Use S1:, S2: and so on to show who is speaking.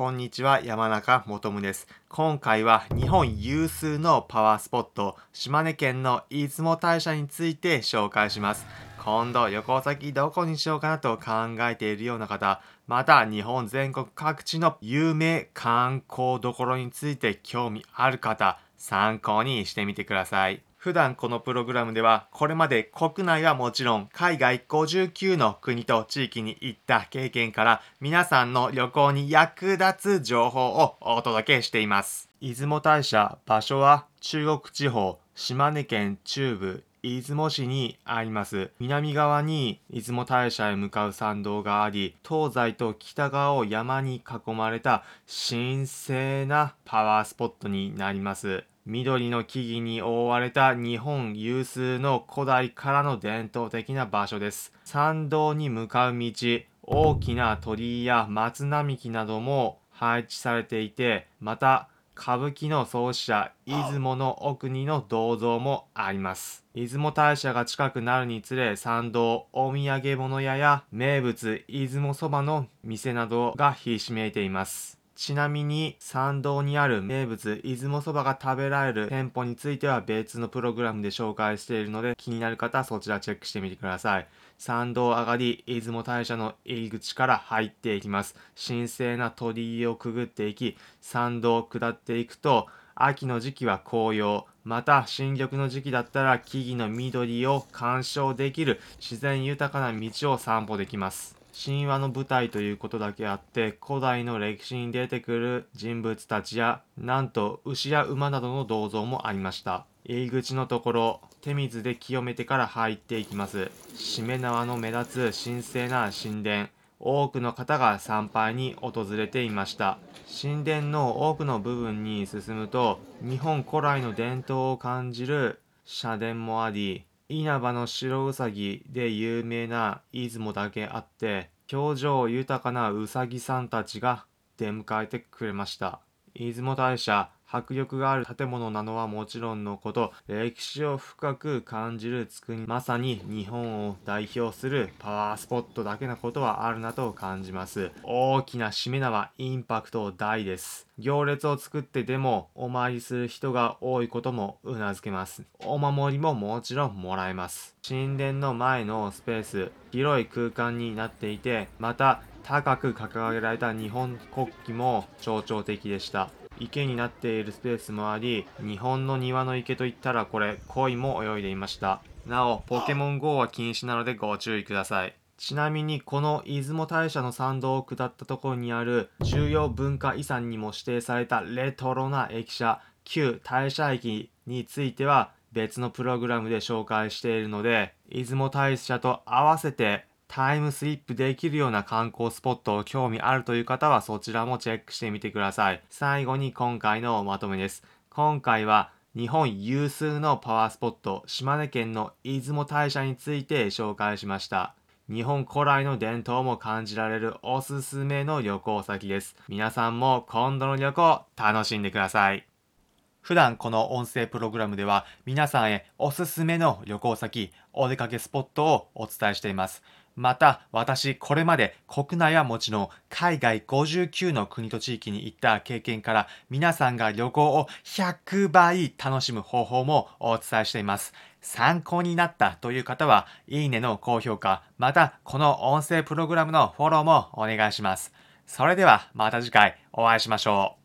S1: こんにちは、山中もとです。今回は日本有数のパワースポット、島根県の出雲大社について紹介します。今度旅行先どこにしようかなと考えているような方、また日本全国各地の有名観光どころについて興味ある方、参考にしてみてください。普段このプログラムではこれまで国内はもちろん海外59の国と地域に行った経験から皆さんの旅行に役立つ情報をお届けしています。出雲大社場所は中国地方島根県中部出雲市にあります。南側に出雲大社へ向かう参道があり、東西と北側を山に囲まれた神聖なパワースポットになります。緑の木々に覆われた日本有数の古代からの伝統的な場所です。参道に向かう道、大きな鳥居や松並木なども配置されていて、また歌舞伎の創始者、出雲の奥にの銅像もあります。出雲大社が近くなるにつれ、参道、お土産物屋や名物、出雲そばの店などがひしめいています。ちなみに参道にある名物出雲そばが食べられる店舗については別のプログラムで紹介しているので気になる方はそちらチェックしてみてください。参道上がり出雲大社の入り口から入っていきます。神聖な鳥居をくぐっていき参道を下っていくと秋の時期は紅葉、また新緑の時期だったら木々の緑を鑑賞できる自然豊かな道を散歩できます。神話の舞台ということだけあって古代の歴史に出てくる人物たちやなんと牛や馬などの銅像もありました。入り口のところ手水で清めてから入っていきます。しめ縄の目立つ神聖な神殿。多くの方が参拝に訪れていました。神殿の多くの部分に進むと日本古来の伝統を感じる社殿もあり稲葉の白うさぎで有名な出雲だけあって表情豊かなうさぎさんたちが出迎えてくれました。出雲大社迫力がある建物なのはもちろんのこと、歴史を深く感じるつくに、まさに日本を代表するパワースポットだけなことはあるなと感じます。大きなしめ縄、インパクト大です。行列を作ってでもお参りする人が多いこともうなずけます。お守りももちろんもらえます。神殿の前のスペース、広い空間になっていて、また高く掲げられた日本国旗も象徴的でした。池になっているスペースもあり、日本の庭の池といったらこれ、鯉も泳いでいました。なお、ポケモン GO は禁止なのでご注意ください。ちなみにこの出雲大社の参道を下ったところにある重要文化遺産にも指定されたレトロな駅舎旧大社駅については別のプログラムで紹介しているので出雲大社と合わせてタイムスリップできるような観光スポットを興味あるという方はそちらもチェックしてみてください。最後に今回のまとめです。今回は日本有数のパワースポット、島根県の出雲大社について紹介しました。日本古来の伝統も感じられるおすすめの旅行先です。皆さんも今度の旅行楽しんでください。普段この音声プログラムでは皆さんへおすすめの旅行先、お出かけスポットをお伝えしています。また私これまで国内はもちろん海外59の国と地域に行った経験から皆さんが旅行を100倍楽しむ方法もお伝えしています。参考になったという方はいいねの高評価またこの音声プログラムのフォローもお願いします。それではまた次回お会いしましょう。